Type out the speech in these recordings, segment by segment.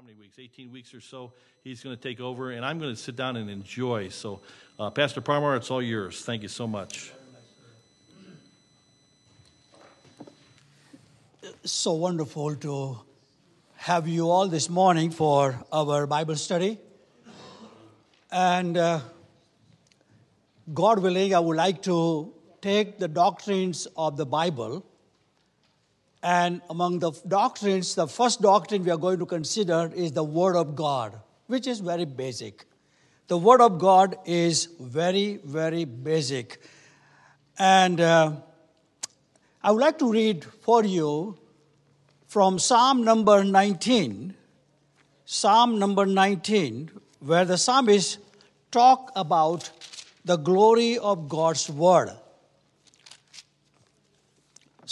how many weeks? 18 weeks or so. He's going to take over, and I'm going to sit down and enjoy. So, uh, Pastor Parmar, it's all yours. Thank you so much. so wonderful to have you all this morning for our Bible study. And uh, God willing, I would like to take the doctrines of the Bible. And among the doctrines, the first doctrine we are going to consider is the Word of God, which is very basic. The Word of God is very, very basic. And uh, I would like to read for you from Psalm number 19, Psalm number 19, where the psalmist talk about the glory of God's word.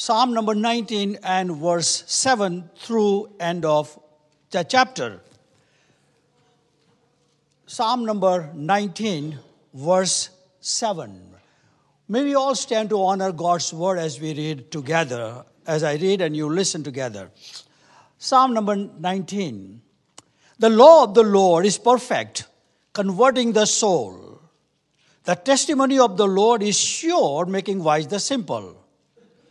Psalm number 19 and verse 7 through end of the chapter. Psalm number 19, verse 7. May we all stand to honor God's word as we read together, as I read and you listen together. Psalm number 19. The law of the Lord is perfect, converting the soul. The testimony of the Lord is sure, making wise the simple.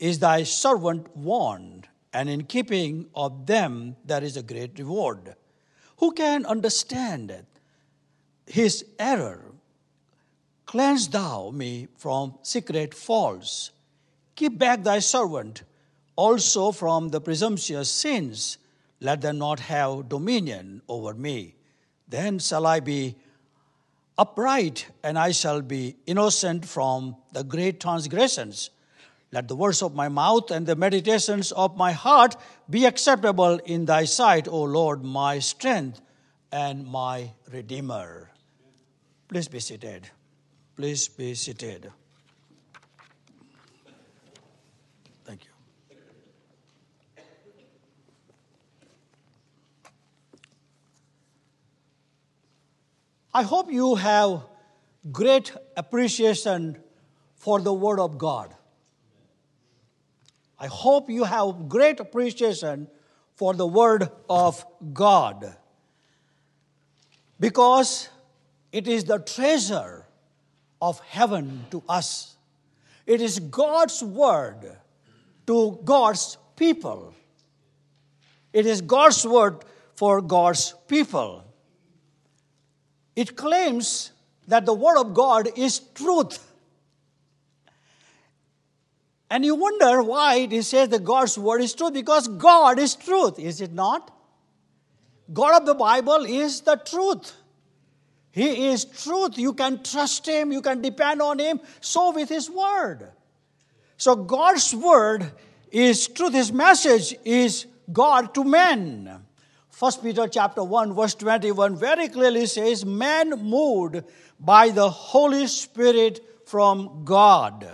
is thy servant warned, and in keeping of them there is a great reward. Who can understand his error? Cleanse thou me from secret faults Keep back thy servant also from the presumptuous sins. Let them not have dominion over me. Then shall I be upright, and I shall be innocent from the great transgressions. Let the words of my mouth and the meditations of my heart be acceptable in thy sight, O Lord, my strength and my Redeemer. Please be seated. Please be seated. Thank you. I hope you have great appreciation for the Word of God. I hope you have great appreciation for the Word of God because it is the treasure of heaven to us. It is God's Word to God's people. It is God's Word for God's people it claims that the Word of God is truth. And you wonder why it says that God's Word is truth, because God is truth, is it not? God of the Bible is the truth. He is truth. You can trust Him, you can depend on Him. So with His Word. So God's Word is truth. His message is God to men. 1 Peter chapter 1 verse 21 very clearly says man moved by the Holy Spirit from God.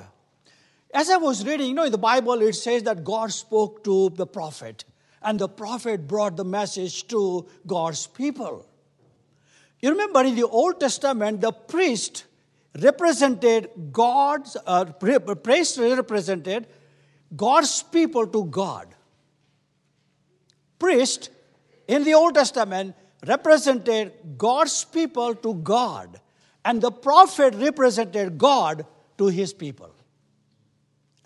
As I was reading, you know, in the Bible it says that God spoke to the prophet and the prophet brought the message to God's people. You remember in the Old Testament, the priest represented God's, uh, priest represented God's people to God. Priest in the Old Testament represented God's people to God, and the prophet represented God to his people.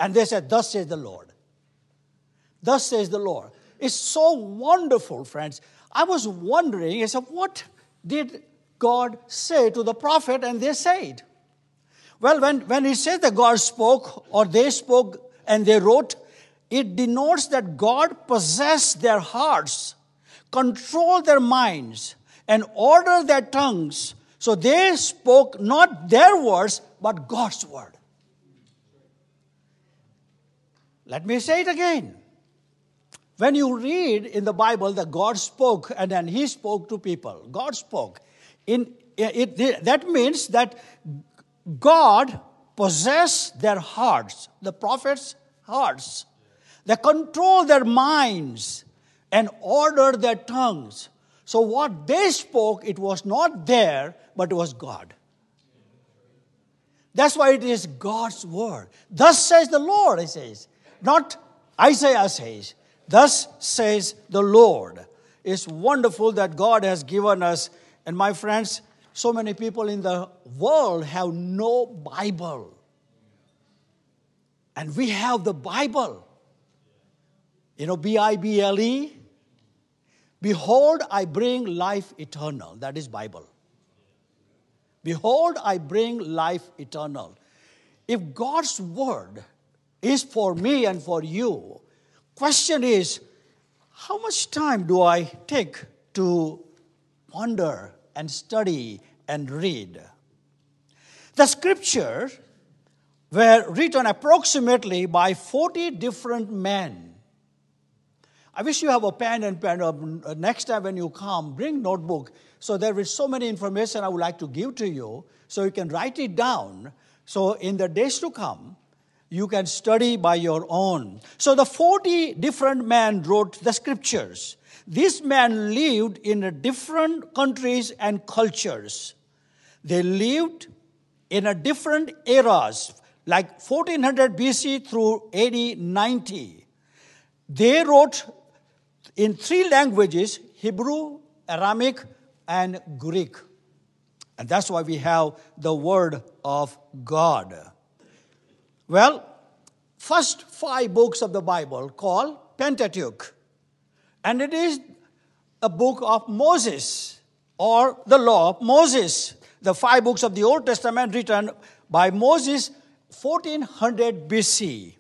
And they said, Thus says the Lord. Thus says the Lord. It's so wonderful, friends. I was wondering, I said, what did God say to the prophet? And they said, well, when, when he says that God spoke or they spoke and they wrote, it denotes that God possessed their hearts control their minds, and order their tongues. So they spoke not their words, but God's word. Let me say it again. When you read in the Bible that God spoke and then He spoke to people, God spoke. In, it, it, that means that God possessed their hearts, the prophets' hearts. They control their minds and order their tongues. So what they spoke, it was not there, but it was God. That's why it is God's word. Thus says the Lord, it says. Not Isaiah says. Thus says the Lord. It's wonderful that God has given us, and my friends, so many people in the world have no Bible. And we have the Bible. You know, B I B L E. Behold, I bring life eternal. That is Bible. Behold, I bring life eternal. If God's word is for me and for you, question is, how much time do I take to ponder and study and read? The scriptures were written approximately by 40 different men. I wish you have a pen and pen. Next time when you come, bring notebook so there is so many information I would like to give to you, so you can write it down. So in the days to come, you can study by your own. So the 40 different men wrote the scriptures. These men lived in different countries and cultures. They lived in a different eras, like 1400 BC through AD 90. They wrote in three languages Hebrew, Aramaic, and Greek. And that's why we have the Word of God. Well, first five books of the Bible called Pentateuch. And it is a book of Moses or the law of Moses. The five books of the Old Testament written by Moses 1400 BC.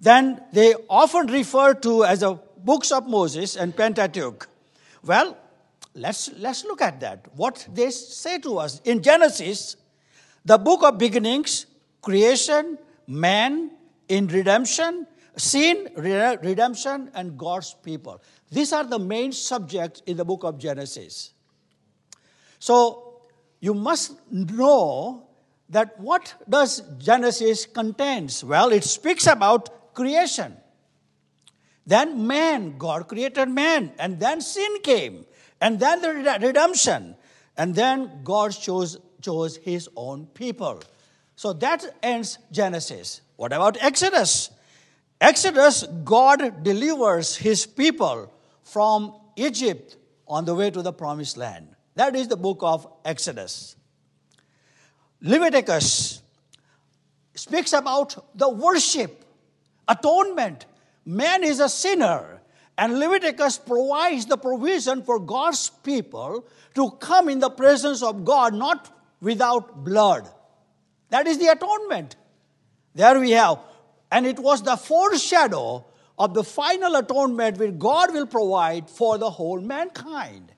Then they often refer to as the books of Moses and Pentateuch. Well, let's, let's look at that. What they say to us. In Genesis, the book of beginnings, creation, man, in redemption, sin, redemption, and God's people. These are the main subjects in the book of Genesis. So you must know that what does Genesis contains? Well, it speaks about creation. Then man, God created man, and then sin came. And then the redemption. And then God chose, chose his own people. So that ends Genesis. What about Exodus? Exodus, God delivers his people from Egypt on the way to the promised land. That is the book of Exodus. Leviticus speaks about the worship, atonement. Man is a sinner and Leviticus provides the provision for God's people to come in the presence of God, not without blood. That is the atonement. There we have. And it was the foreshadow of the final atonement which God will provide for the whole mankind.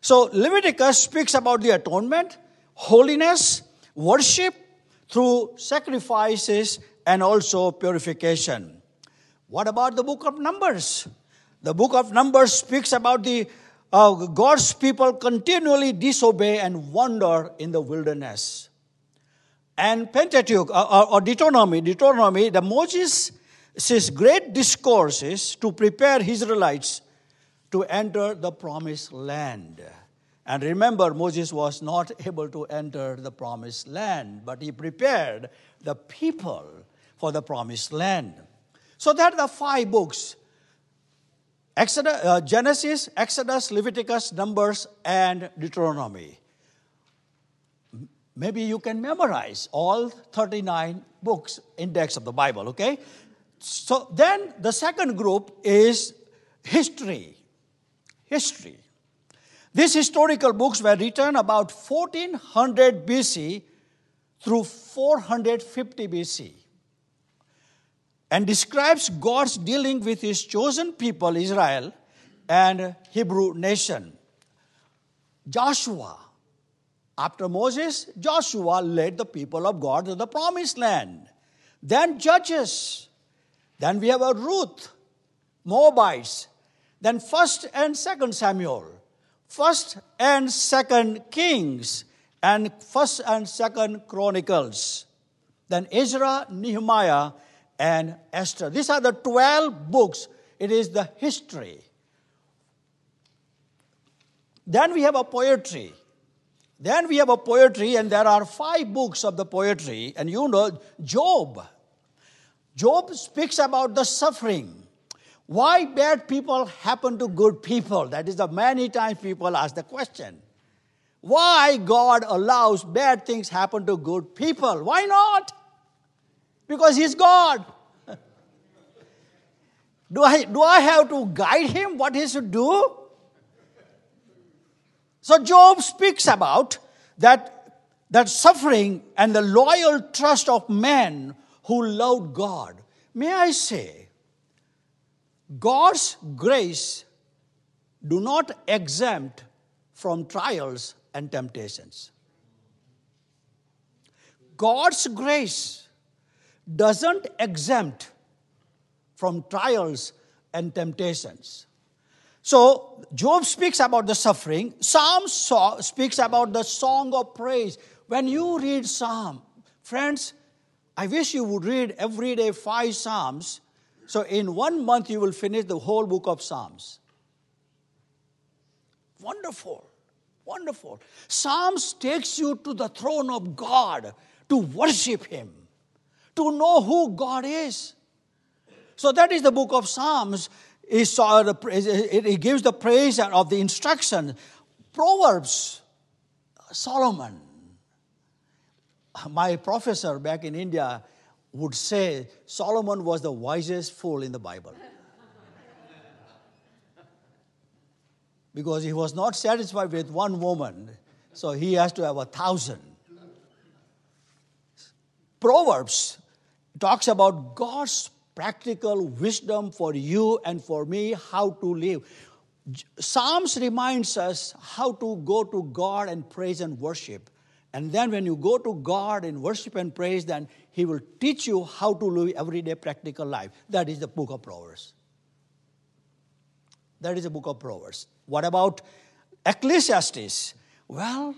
So Leviticus speaks about the atonement, holiness, worship through sacrifices, and also purification. What about the book of Numbers? The book of Numbers speaks about the uh, God's people continually disobey and wander in the wilderness. And Pentateuch uh, or Deuteronomy, Deuteronomy, the Moses says great discourses to prepare Israelites to enter the promised land. And remember, Moses was not able to enter the promised land, but he prepared the people for the promised land. So that the five books Exodus, uh, Genesis, Exodus, Leviticus, Numbers, and Deuteronomy. Maybe you can memorize all 39 books, index of the Bible, okay? So then the second group is history. History. These historical books were written about 1400 BC through 450 BC and describes God's dealing with his chosen people, Israel, and Hebrew nation. Joshua. After Moses, Joshua led the people of God to the promised land. Then Judges. Then we have a Ruth, Moabites, then 1st and 2nd Samuel, 1st and 2nd Kings, and 1st and 2nd Chronicles. Then Ezra, Nehemiah, and Esther. These are the 12 books. It is the history. Then we have a poetry. Then we have a poetry, and there are five books of the poetry. And you know, Job. Job speaks about the suffering. Why bad people happen to good people? That is the many times people ask the question. Why God allows bad things happen to good people? Why not? Because He's God. do, I, do I have to guide Him what He should do? So Job speaks about that, that suffering and the loyal trust of men who loved God. May I say, God's grace do not exempt from trials and temptations. God's grace doesn't exempt from trials and temptations. So Job speaks about the suffering. Psalm speaks about the song of praise. When you read Psalm, friends, I wish you would read every day five Psalms. So in one month you will finish the whole book of Psalms. Wonderful. Wonderful. Psalms takes you to the throne of God to worship him, to know who God is. So that is the book of Psalms uh, it gives the praise of the instruction. Proverbs, Solomon. My professor back in India would say Solomon was the wisest fool in the Bible. because he was not satisfied with one woman, so he has to have a thousand. Proverbs talks about God's practical wisdom for you and for me how to live. Psalms reminds us how to go to God and praise and worship. And then when you go to God in worship and praise, then He will teach you how to live everyday practical life. That is the book of Proverbs. That is the book of Proverbs. What about Ecclesiastes? Well,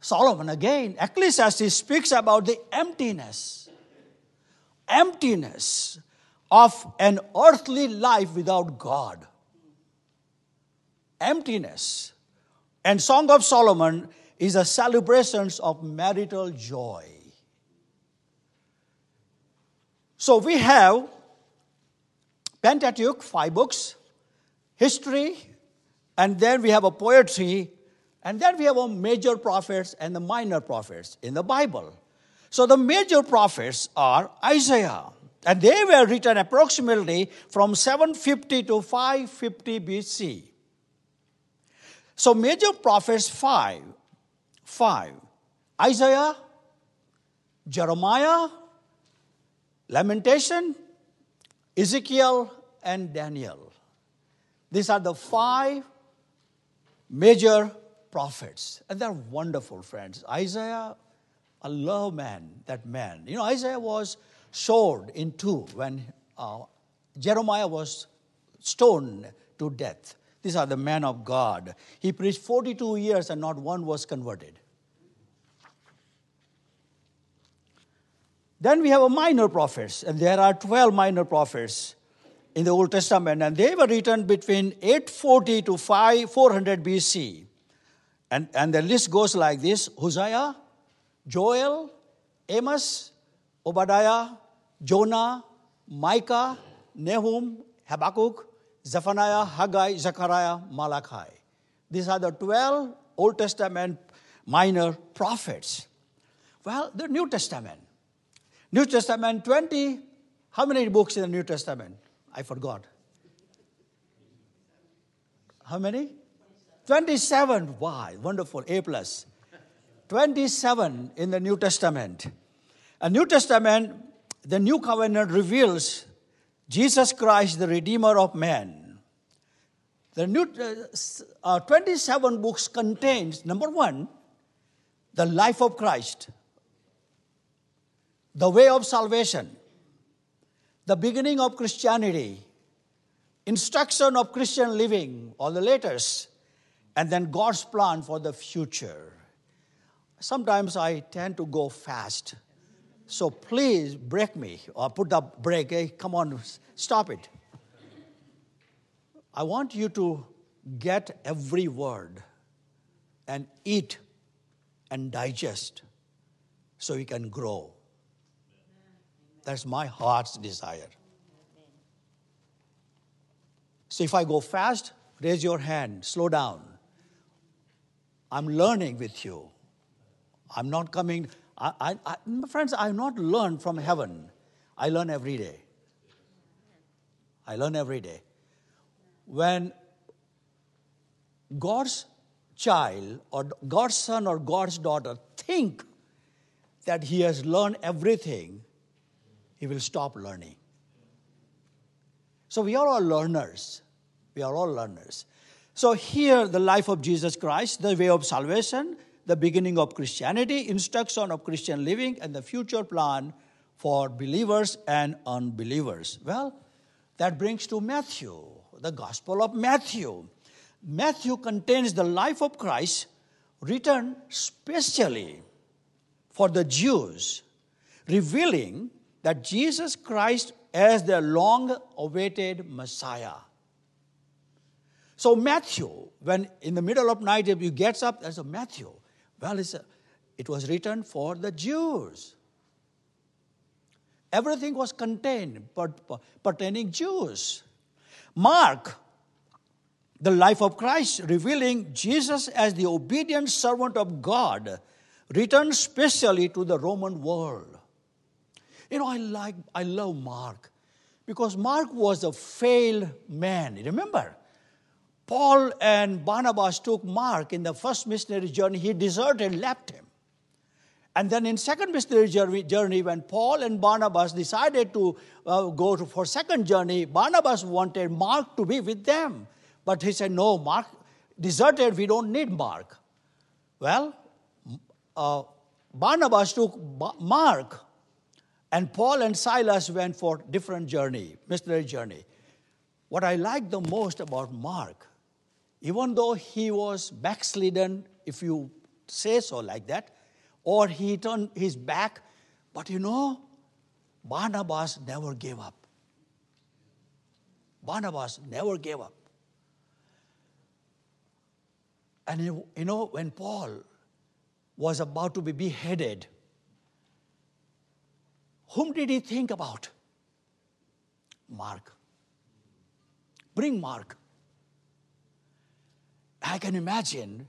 Solomon again, Ecclesiastes speaks about the emptiness. Emptiness of an earthly life without God. Emptiness. And Song of Solomon is a celebration of marital joy. So we have Pentateuch, five books, history, and then we have a poetry, and then we have a major prophets and the minor prophets in the Bible. So the major prophets are Isaiah, and they were written approximately from 750 to 550 BC. So major prophets five, five. Isaiah, Jeremiah, Lamentation, Ezekiel, and Daniel. These are the five major prophets. And they're wonderful, friends. Isaiah, I love man, that man. You know, Isaiah was sword in two when uh, Jeremiah was stoned to death. These are the men of God. He preached 42 years and not one was converted. Then we have a minor prophets, and there are 12 minor prophets in the Old Testament, and they were written between 840 to 5, 400 BC. And, and the list goes like this Hosea, Joel, Amos, Obadiah, Jonah, Micah, Nahum, Habakkuk, Zephaniah, Haggai, Zechariah, Malachi. These are the 12 Old Testament minor prophets. Well, the New Testament. New Testament, 20, how many books in the New Testament? I forgot. How many? 27. Why? Wonderful. A plus. 27 in the New Testament. A New Testament the new covenant reveals Jesus Christ, the Redeemer of man. The new uh, uh, 27 books contains number one, the life of Christ, the way of salvation, the beginning of Christianity, instruction of Christian living, all the letters, and then God's plan for the future. Sometimes I tend to go fast. So please break me or put the brake. Hey, come on, stop it. I want you to get every word and eat and digest so you can grow. That's my heart's desire. So if I go fast, raise your hand, slow down. I'm learning with you. I'm not coming, I, I, I, friends, I have not learned from heaven. I learn every day. I learn every day. When God's child or God's son or God's daughter think that he has learned everything, he will stop learning. So we are all learners. We are all learners. So here, the life of Jesus Christ, the way of salvation, the beginning of Christianity, instruction of Christian living, and the future plan for believers and unbelievers. Well, that brings to Matthew, the Gospel of Matthew. Matthew contains the life of Christ written specially for the Jews, revealing that Jesus Christ as their long awaited Messiah. So, Matthew, when in the middle of night, if you gets up, there's a Matthew. Well, it was written for the Jews. Everything was contained pertaining Jews. Mark, the life of Christ, revealing Jesus as the obedient servant of God, written specially to the Roman world. You know, I like, I love Mark because Mark was a failed man. Remember, Paul and Barnabas took Mark in the first missionary journey. He deserted, left him. And then in second missionary journey, when Paul and Barnabas decided to uh, go to, for second journey, Barnabas wanted Mark to be with them. But he said, no, Mark deserted, we don't need Mark. Well, uh, Barnabas took Mark, and Paul and Silas went for different journey, missionary journey. What I like the most about Mark even though he was backslidden, if you say so like that, or he turned his back, but you know, Barnabas never gave up. Barnabas never gave up. And you, know, when Paul was about to be beheaded, whom did he think about? Mark. Bring Mark. I can imagine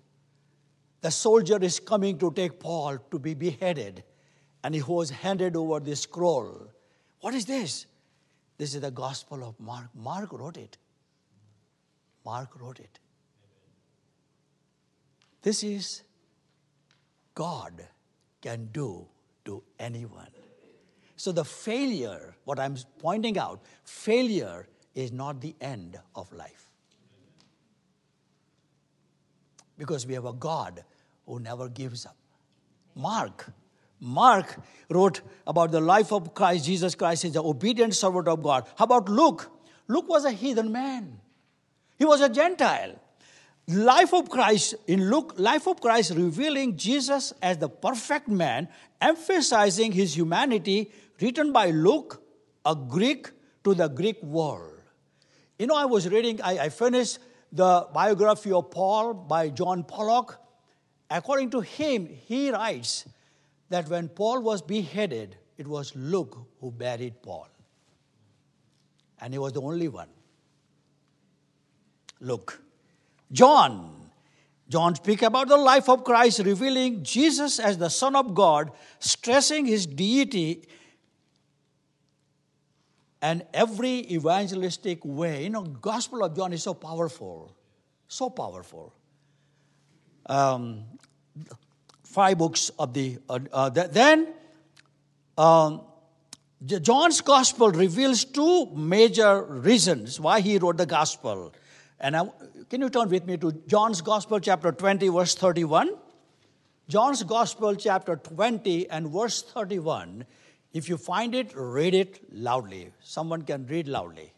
the soldier is coming to take Paul to be beheaded, and he was handed over this scroll. What is this? This is the Gospel of Mark. Mark wrote it. Mark wrote it. This is God can do to anyone. So the failure, what I'm pointing out, failure is not the end of life because we have a God who never gives up. Mark, Mark wrote about the life of Christ, Jesus Christ is the obedient servant of God. How about Luke? Luke was a heathen man. He was a Gentile. Life of Christ, in Luke, life of Christ revealing Jesus as the perfect man, emphasizing his humanity, written by Luke, a Greek to the Greek world. You know, I was reading, I, I finished the biography of Paul by John Pollock, according to him, he writes that when Paul was beheaded, it was Luke who buried Paul. And he was the only one. Luke. John. John speaks about the life of Christ, revealing Jesus as the Son of God, stressing his deity and every evangelistic way. You know, Gospel of John is so powerful, so powerful. Um, five books of the uh, uh, then um, John's Gospel reveals two major reasons why he wrote the Gospel. And I, can you turn with me to John's Gospel, chapter 20, verse 31? John's Gospel, chapter 20, and verse 31 if you find it, read it loudly. Someone can read loudly.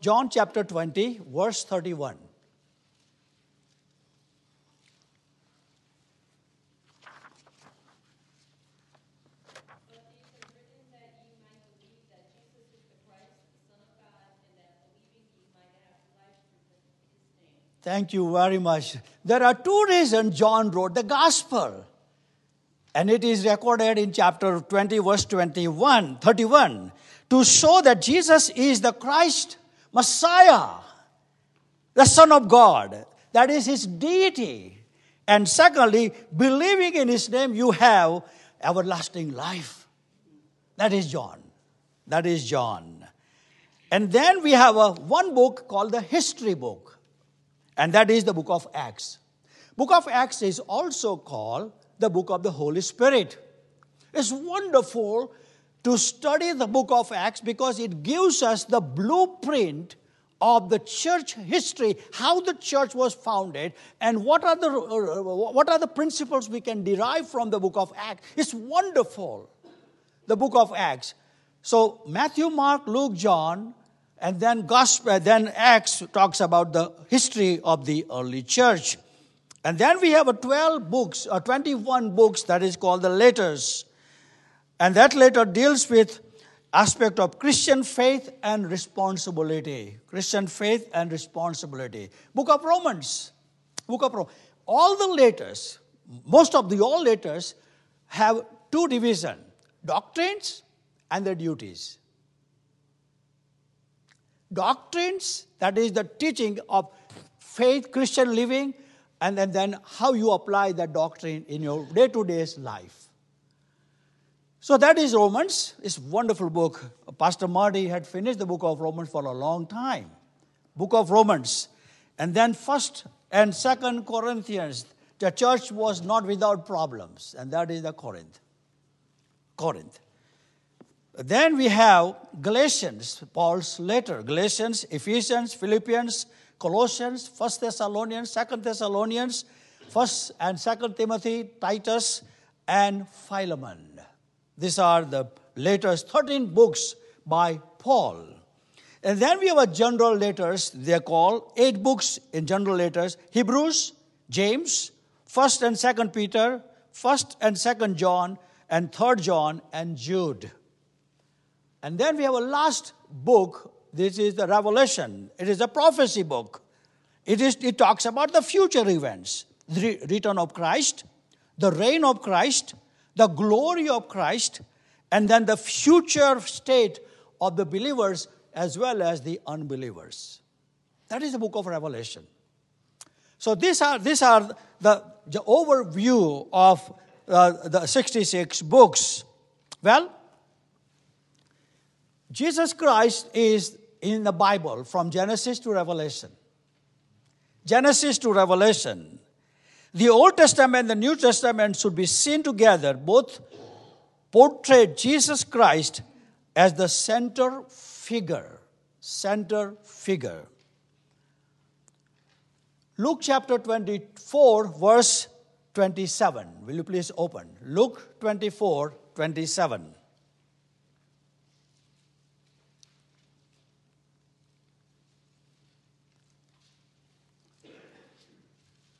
John chapter 20, verse 31. Thank you very much. There are two reasons John wrote the gospel. And it is recorded in chapter 20, verse 21, 31, to show that Jesus is the Christ, Messiah, the Son of God. That is his deity. And secondly, believing in his name, you have everlasting life. That is John. That is John. And then we have a, one book called the history book and that is the book of acts book of acts is also called the book of the holy spirit. It's wonderful to study the book of acts because it gives us the blueprint of the church history how the church was founded and what are the what are the principles we can derive from the book of acts. It's wonderful the book of acts. So matthew mark luke john and then gospel then acts talks about the history of the early church and then we have a 12 books or 21 books that is called the letters. And that letter deals with aspect of christian faith and responsibility. Christian faith and responsibility. Book of romans. Book of romans all the letters most of the all letters have two division doctrines and the duties. Doctrines, that is the teaching of faith, Christian living, and then, then how you apply that doctrine in your day to day life. So that is Romans. It's a wonderful book. Pastor Marty had finished the book of Romans for a long time. Book of Romans. And then first and second Corinthians. The church was not without problems, and that is the Corinth. Corinth. Then we have Galatians, Paul's letter. Galatians, Ephesians, Philippians, Colossians, First Thessalonians, Second Thessalonians, First and Second Timothy, Titus, and Philemon. These are the latest 13 books by Paul. And then we have a general letters, they're called eight books in general letters Hebrews, James, 1st and 2nd Peter, 1st and 2nd John, and 3rd John, and Jude. And then we have a last book. This is the Revelation. It is a prophecy book. It, is, it talks about the future events the return of Christ, the reign of Christ, the glory of Christ, and then the future state of the believers as well as the unbelievers. That is the book of Revelation. So these are, these are the, the overview of uh, the 66 books. Well, Jesus Christ is in the Bible from Genesis to Revelation. Genesis to Revelation. The Old Testament and the New Testament should be seen together, both portray Jesus Christ as the center figure. Center figure. Luke chapter 24, verse 27. Will you please open? Luke 24, 27.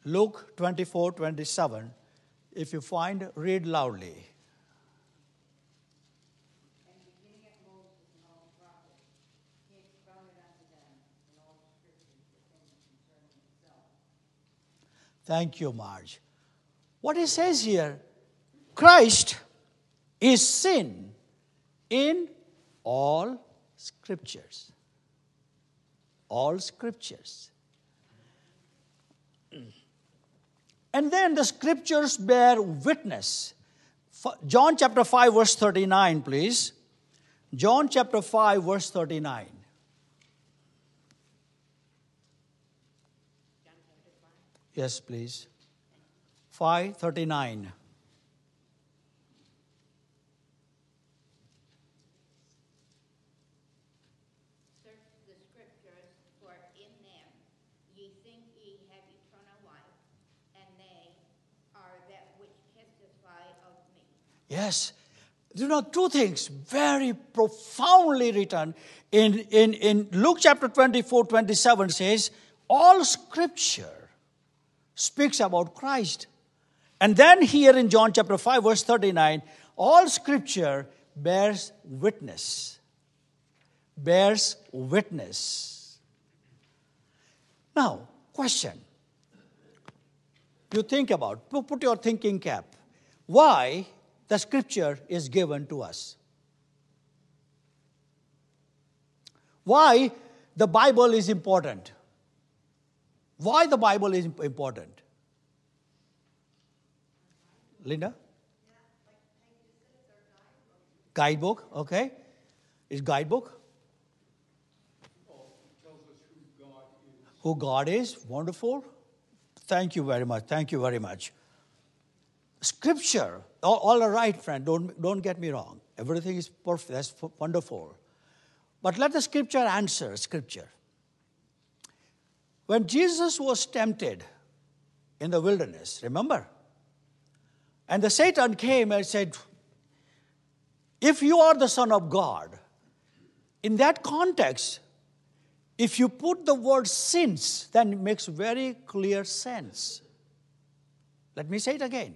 Luke 24 27. If you find, read loudly. Thank you, Marge. What he says here Christ is sin in all scriptures. All scriptures. And then the scriptures bear witness. John chapter 5, verse 39, please. John chapter 5, verse 39. Yes, please. 539. Yes. you know, two things very profoundly written in, in, in Luke chapter 24, 27 says, All scripture speaks about Christ. And then here in John chapter 5, verse 39, all scripture bears witness. Bears witness. Now, question. You think about, put your thinking cap. Why the scripture is given to us? Why the Bible is important? Why the Bible is important? Linda? Guidebook, okay. Is guidebook? Who God is, wonderful. Thank you very much. Thank you very much. Scripture, all, all right, friend, don't, don't get me wrong. Everything is perfect, that's wonderful. But let the scripture answer scripture. When Jesus was tempted in the wilderness, remember? And the Satan came and said, If you are the Son of God, in that context, if you put the word sins, then it makes very clear sense. Let me say it again.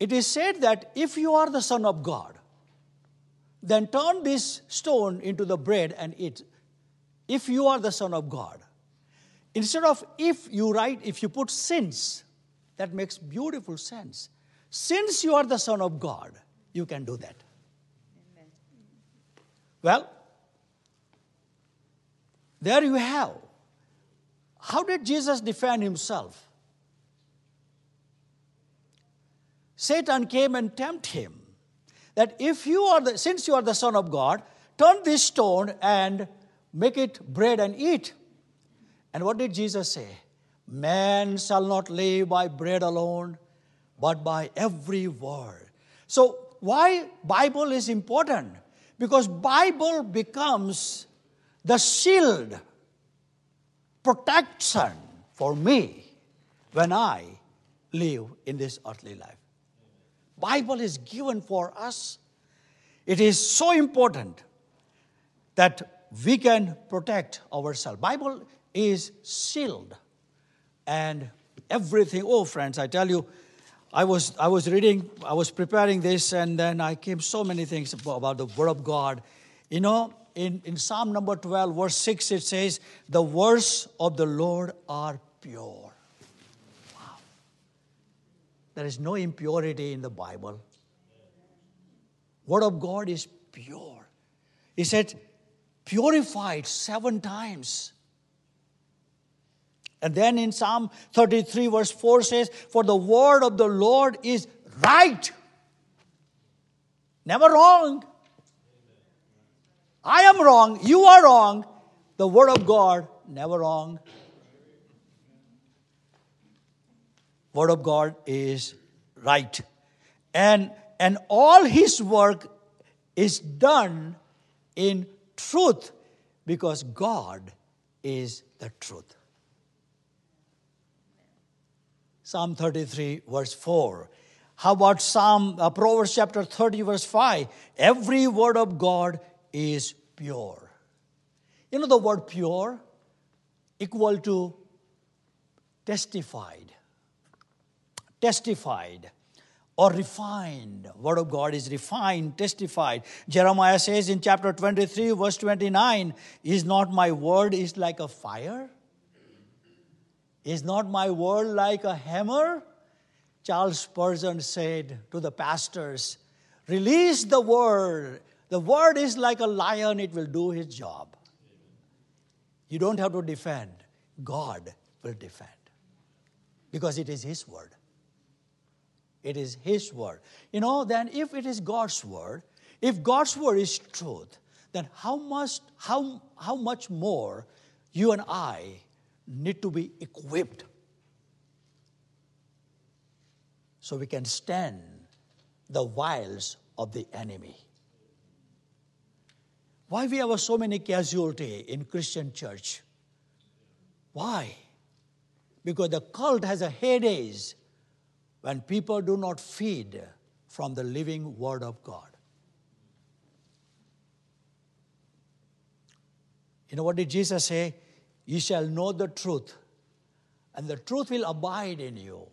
It is said that if you are the Son of God, then turn this stone into the bread and eat. If you are the Son of God. Instead of if you write, if you put sins, that makes beautiful sense. Since you are the Son of God, you can do that. Amen. Well, there you have. How did Jesus defend himself? Satan came and tempted him that if you are the, since you are the Son of God, turn this stone and make it bread and eat. And what did Jesus say? Man shall not live by bread alone, but by every word. So why Bible is important? Because Bible becomes the shield, protection for me when I live in this earthly life. Bible is given for us. It is so important that we can protect ourselves. Bible is sealed and everything. Oh, friends, I tell you, I was, I was reading, I was preparing this, and then I came so many things about the Word of God. You know, in, in Psalm number 12, verse 6, it says, The words of the Lord are pure. There is no impurity in the Bible. Word of God is pure. He said, purified seven times. And then in Psalm 33, verse 4 says, For the word of the Lord is right, never wrong. I am wrong, you are wrong. The word of God, never wrong. Word of God is right. And, and all his work is done in truth because God is the truth. Psalm 33, verse 4. How about Psalm, uh, Proverbs chapter 30, verse 5? Every word of God is pure. You know the word pure? Equal to testified. Testified or refined. Word of God is refined, testified. Jeremiah says in chapter 23, verse 29, Is not my word is like a fire? Is not my word like a hammer? Charles Spurgeon said to the pastors, Release the word. The word is like a lion, it will do his job. You don't have to defend, God will defend because it is His word. It is His word. You know, then if it is God's word, if God's word is truth, then how much, how, how much more you and I need to be equipped so we can stand the wiles of the enemy. Why we have so many casualty in Christian church? Why? Because the cult has a heydays when people do not feed from the living Word of God. You know what did Jesus say? You shall know the truth, and the truth will abide in you,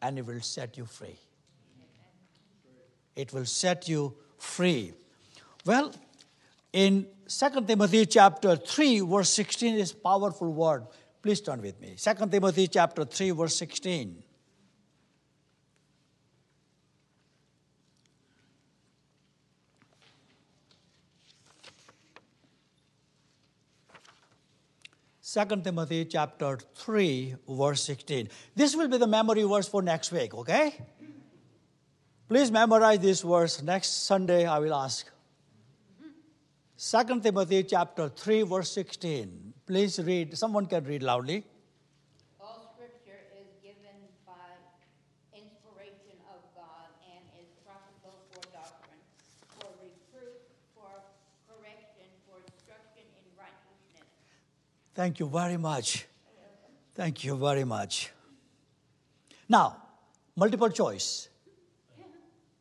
and it will set you free. It will set you free. Well, in 2 Timothy chapter 3, verse 16 is powerful word. Please turn with me. 2 Timothy chapter 3, verse 16. Second Timothy chapter 3, verse 16. This will be the memory verse for next week, okay? Please memorize this verse. Next Sunday I will ask. Second Timothy chapter 3, verse 16. Please read. Someone can read loudly. All scripture is given by inspiration of God and is profitable for doctrine, for reproof, for correction, for instruction in righteousness. Thank you very much. Thank you very much. Now, multiple choice.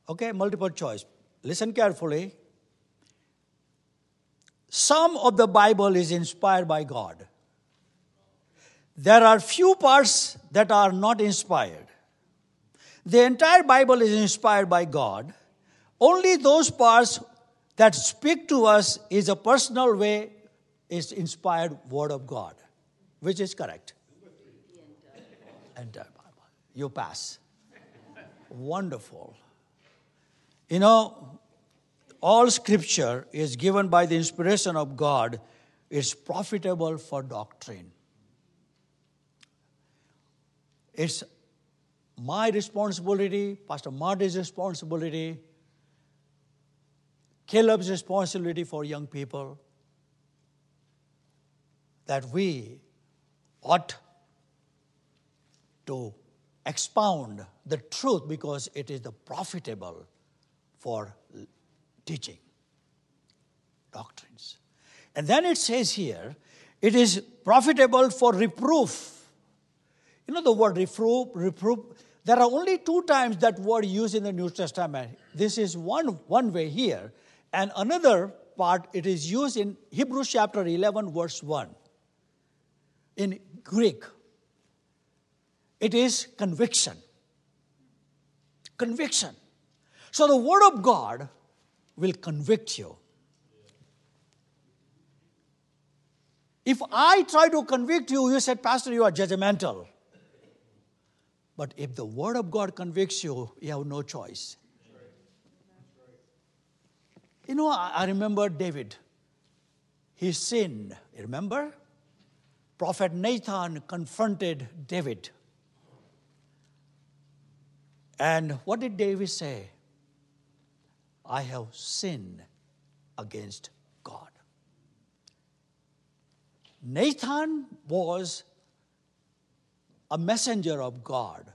Okay, multiple choice. Listen carefully. Some of the Bible is inspired by God. There are few parts that are not inspired. The entire Bible is inspired by God. Only those parts that speak to us is a personal way is inspired word of God, which is correct. Entire Bible. You pass. Wonderful. You know, all scripture is given by the inspiration of God, it's profitable for doctrine. It's my responsibility, Pastor Marty's responsibility, Caleb's responsibility for young people that we ought to expound the truth because it is the profitable for teaching doctrines. And then it says here, it is profitable for reproof. You know the word reproof, reproof. There are only two times that word used in the New Testament. This is one, one way here, and another part it is used in Hebrews chapter 11, verse 1. In Greek, it is conviction. Conviction. So the Word of God will convict you. If I try to convict you, you said, Pastor, you are judgmental. But if the Word of God convicts you, you have no choice. You know, I remember David. He sinned. Remember? Prophet Nathan confronted David. And what did David say? I have sinned against God. Nathan was a messenger of God,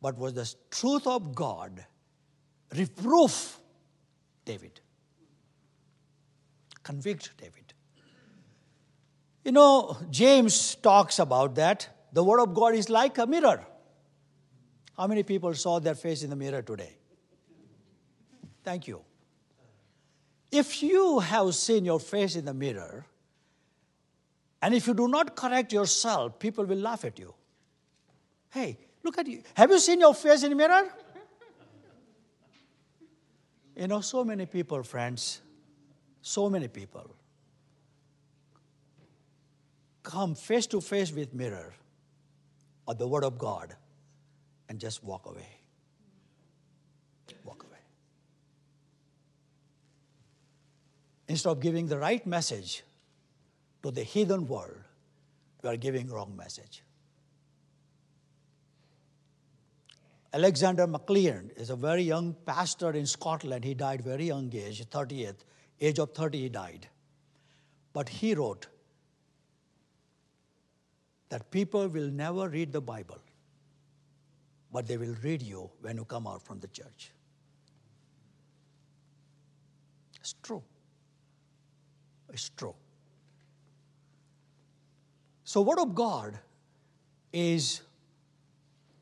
but was the truth of God reproof David, convict David. You know, James talks about that. The Word of God is like a mirror. How many people saw their face in the mirror today? Thank you. If you have seen your face in the mirror, and if you do not correct yourself, people will laugh at you. Hey, look at you. Have you seen your face in the mirror? You know, so many people, friends, so many people come face to face with mirror or the word of God and just walk away. Walk away. Instead of giving the right message to the heathen world, we are giving wrong message. Alexander MacLean is a very young pastor in Scotland. He died very young age, 30th, age of 30 he died. But he wrote that people will never read the Bible, but they will read you when you come out from the church. It's true. It's true. So, Word of God is,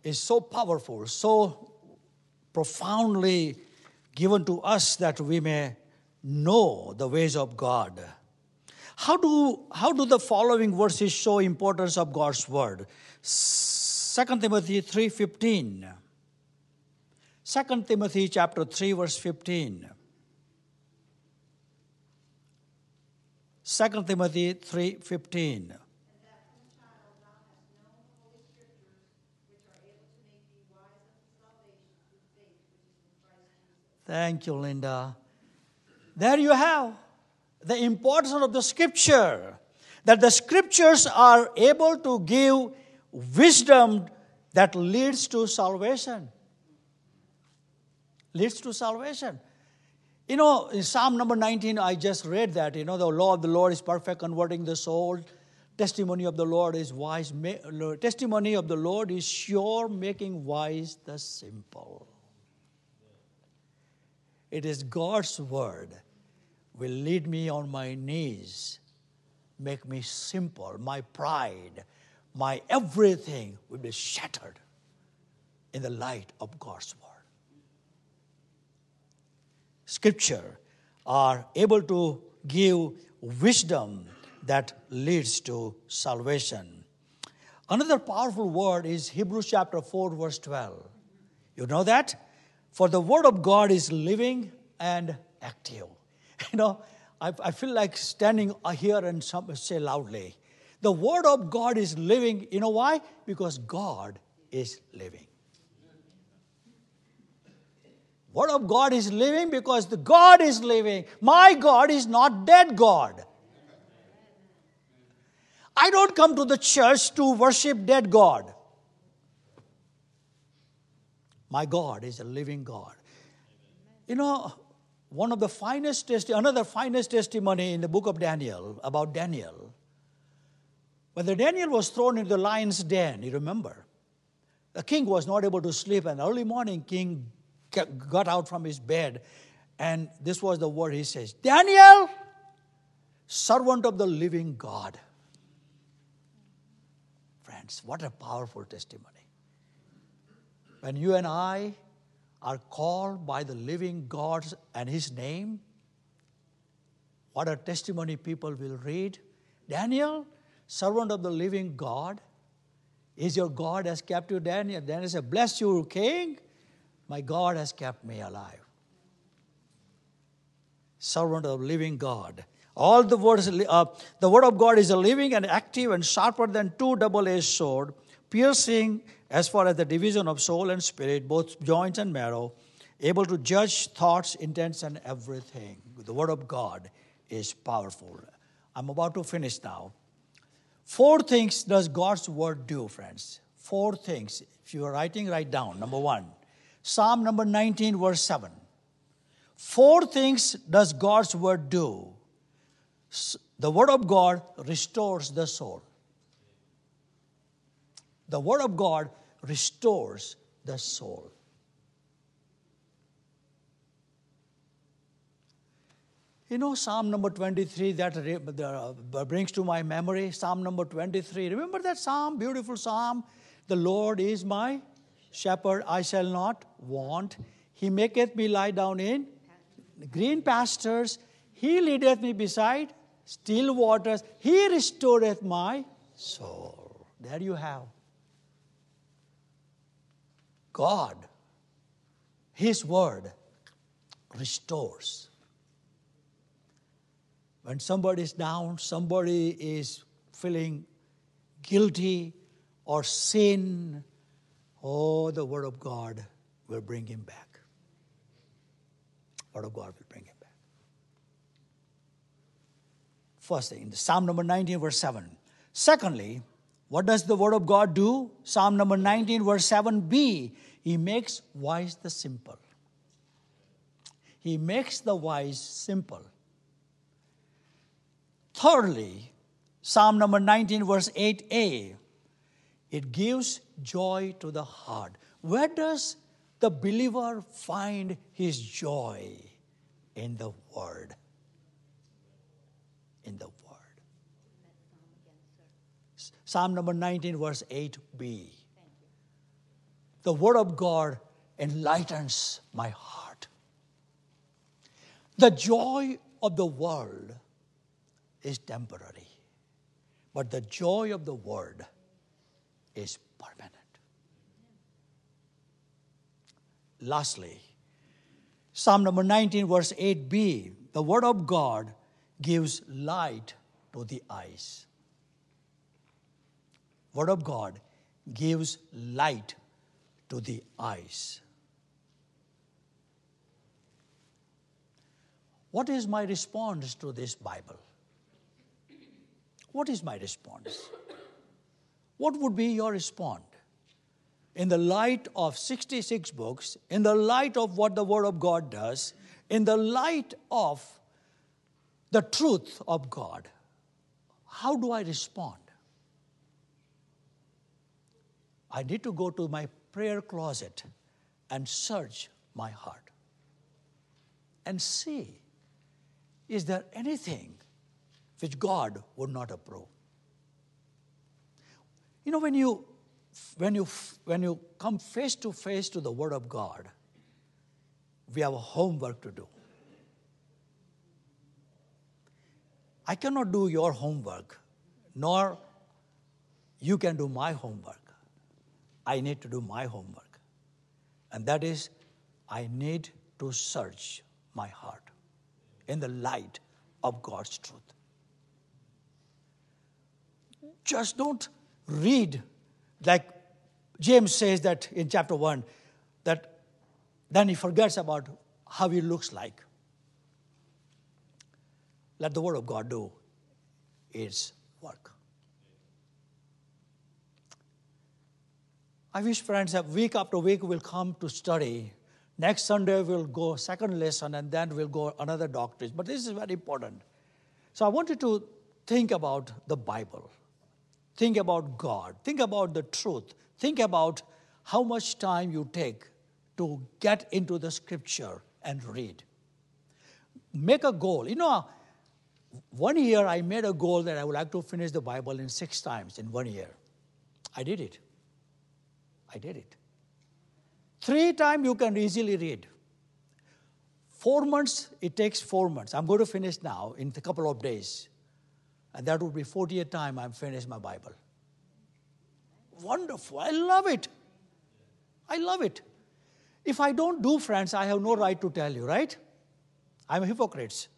is so powerful, so profoundly given to us that we may know the ways of God. How do, how do the following verses show importance of God's word? 2 Timothy 3.15. 2 Timothy chapter 3 verse 15. 2 Timothy 3.15. Thank you, Linda. There you have the importance of the scripture. That the scriptures are able to give wisdom that leads to salvation. Leads to salvation. You know, in Psalm number 19, I just read that, you know, the law of the Lord is perfect, converting the soul. Testimony of the Lord is wise. Testimony of the Lord is sure, making wise the simple. It is God's word will lead me on my knees, make me simple. My pride, my everything will be shattered in the light of God's word. Scripture are able to give wisdom that leads to salvation. Another powerful word is Hebrews chapter 4, verse 12. You know that? For the Word of God is living and active. You know, I, I feel like standing here and some, say loudly, the Word of God is living. You know why? Because God is living. Word of God is living because the God is living. My God is not dead God. I don't come to the church to worship dead God. My God is a living God. You know, one of the finest testi- another finest testimony in the book of Daniel about Daniel. When Daniel was thrown into the lion's den, you remember, the king was not able to sleep, and early morning, king got out from his bed, and this was the word he says: Daniel, servant of the living God. Friends, what a powerful testimony. When you and I are called by the living God and His name, what a testimony people will read. Daniel, servant of the living God, is your God has kept you, Daniel? Daniel said, Bless you, King. My God has kept me alive. Servant of living God. All the words, uh, the word of God is a living and active and sharper than two double-edged sword, piercing as far as the division of soul and spirit, both joints and marrow, able to judge thoughts, intents, and everything. The Word of God is powerful. I'm about to finish now. Four things does God's Word do, friends. Four things. If you are writing, write down. Number one, Psalm number 19, verse 7. Four things does God's Word do. The Word of God restores the soul. The Word of God restores the soul. You know, Psalm number 23 that uh, brings to my memory, Psalm number 23. Remember that Psalm, beautiful Psalm? The Lord is my shepherd, I shall not want. He maketh me lie down in green pastures. He leadeth me beside still waters. He restoreth my soul. There you have. God, His Word restores. When somebody is down, somebody is feeling guilty or sin, oh, the Word of God will bring him back. Word of God will bring him back. First thing, Psalm number 19, verse 7. Secondly, what does the Word of God do? Psalm number 19, verse 7b He makes wise the simple. He makes the wise simple. Thirdly, Psalm number 19, verse 8a it gives joy to the heart. Where does the believer find his joy? In the Word. In the Psalm number 19, verse 8b. The Word of God enlightens my heart. The joy of the world is temporary, but the joy of the word is permanent. Lastly, Psalm number 19, verse 8b the word of God gives light to the eyes. Word of God gives light to the eyes. What is my response to this Bible? What is my response? What would be your response? In the light of 66 books, in the light of what the Word of God does, in the light of the truth of God, how do I respond? I need to go to my prayer closet and search my heart and see is there anything which God would not approve? You know, when you, when you, when you come face to face to the Word of God, we have a homework to do. I cannot do your homework, nor you can do my homework. I need to do my homework. And that is, I need to search my heart in the light of God's truth. Just don't read like James says that in chapter 1 that then he forgets about how he looks like. Let the word of God do its work. I wish friends that week after week will come to study Next Sunday, we'll go second lesson and then we'll go another doctrine. But this is very important. So I want you to think about the Bible. Think about God. Think about the truth. Think about how much time you take to get into the scripture and read. Make a goal. You know, one year I made a goal that I would like to finish the Bible in six times in one year. I did it. I did it. Three times you can easily read. Four months, it takes four months. I'm going to finish now in a couple of days. And that would be 40th time I'm finished my Bible. Wonderful. I love it. I love it. If I don't do, friends, I have no right to tell you, right? I'm a hypocrite.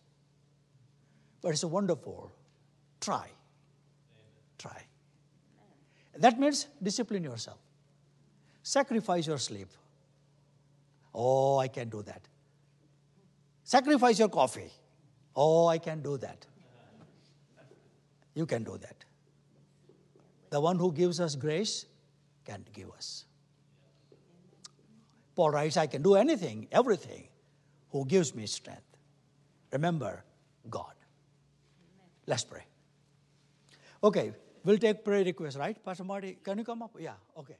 But it's a wonderful. Try. Try. That means discipline yourself. Sacrifice your sleep. Oh, I can do that. Sacrifice your coffee. Oh, I can do that. You can do that. The one who gives us grace can give us. Paul writes, I can do anything, everything, who gives me strength. Remember, God. Let's pray. Okay, we'll take prayer requests, right? Pastor Marty, can you come up? Yeah, okay.